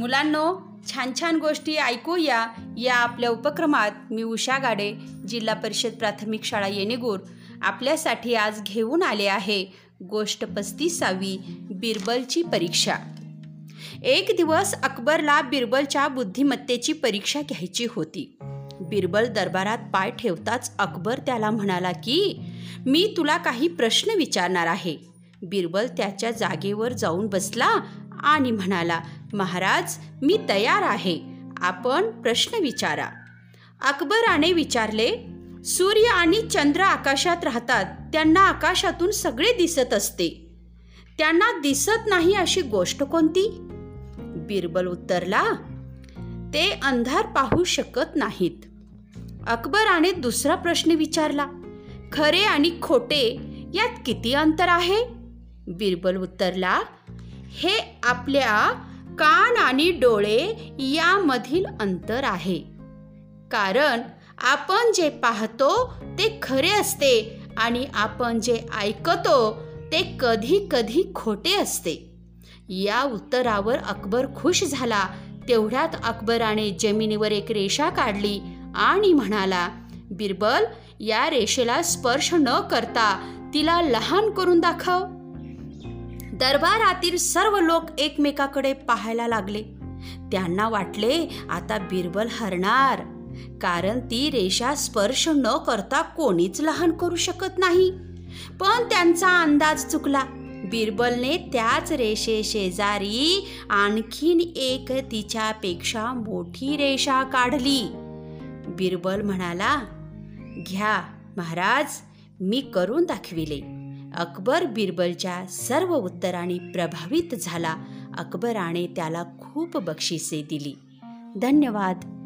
मुलांनो छान छान गोष्टी ऐकूया या आपल्या उपक्रमात मी उषा गाडे जिल्हा परिषद प्राथमिक शाळा येणेगूर. आपल्यासाठी आज घेऊन आले आहे गोष्ट पस्तीसावी बिरबलची परीक्षा. एक दिवस अकबरला बिरबलच्या बुद्धिमत्तेची परीक्षा घ्यायची होती. बिरबल दरबारात पाय ठेवताच अकबर त्याला म्हणाला की मी तुला काही प्रश्न विचारणार आहे. बिरबल त्याच्या जागेवर जाऊन बसला आणि म्हणाला महाराज मी तयार आहे. आपण प्रश्न विचारा. अकबराने विचारले सूर्य आणि चंद्र आकाशात राहतात. त्यांना आकाशातून सगळे दिसत असते. त्यांना दिसत नाही अशी गोष्ट कोणती? बिरबल उत्तरला ते अंधार पाहू शकत नाहीत. अकबराने दुसरा प्रश्न विचारला खरे आणि खोटे यात किती अंतर आहे? बिरबल उत्तरला हे आपल्या कान आणि डोळे यामधील अंतर आहे. कारण आपण जे पाहतो ते खरे असते आणि आपण जे ऐकतो ते कधी कधी खोटे असते. या उत्तरावर अकबर खुश झाला. तेवढ्यात अकबराने जमिनीवर एक रेषा काढली आणि म्हणाला बिरबल या रेषेला स्पर्श न करता तिला लहान करून दाखव. दरबारातील सर्व लोक एकमेकाकडे पाहायला लागले. त्यांना वाटले आता बिरबल हरणार. कारण ती रेषा स्पर्श न करता कोणीच लहान करू शकत नाही. पण त्यांचा अंदाज चुकला. बिरबलने त्याच रेषे शेजारी आणखीन एक तिच्यापेक्षा मोठी रेषा काढली. बिरबल म्हणाला घ्या महाराज मी करून दाखविले. अकबर बिरबलच्या सर्व उत्तरांनी प्रभावित झाला. अकबराने त्याला खूप बक्षिसे दिली. धन्यवाद.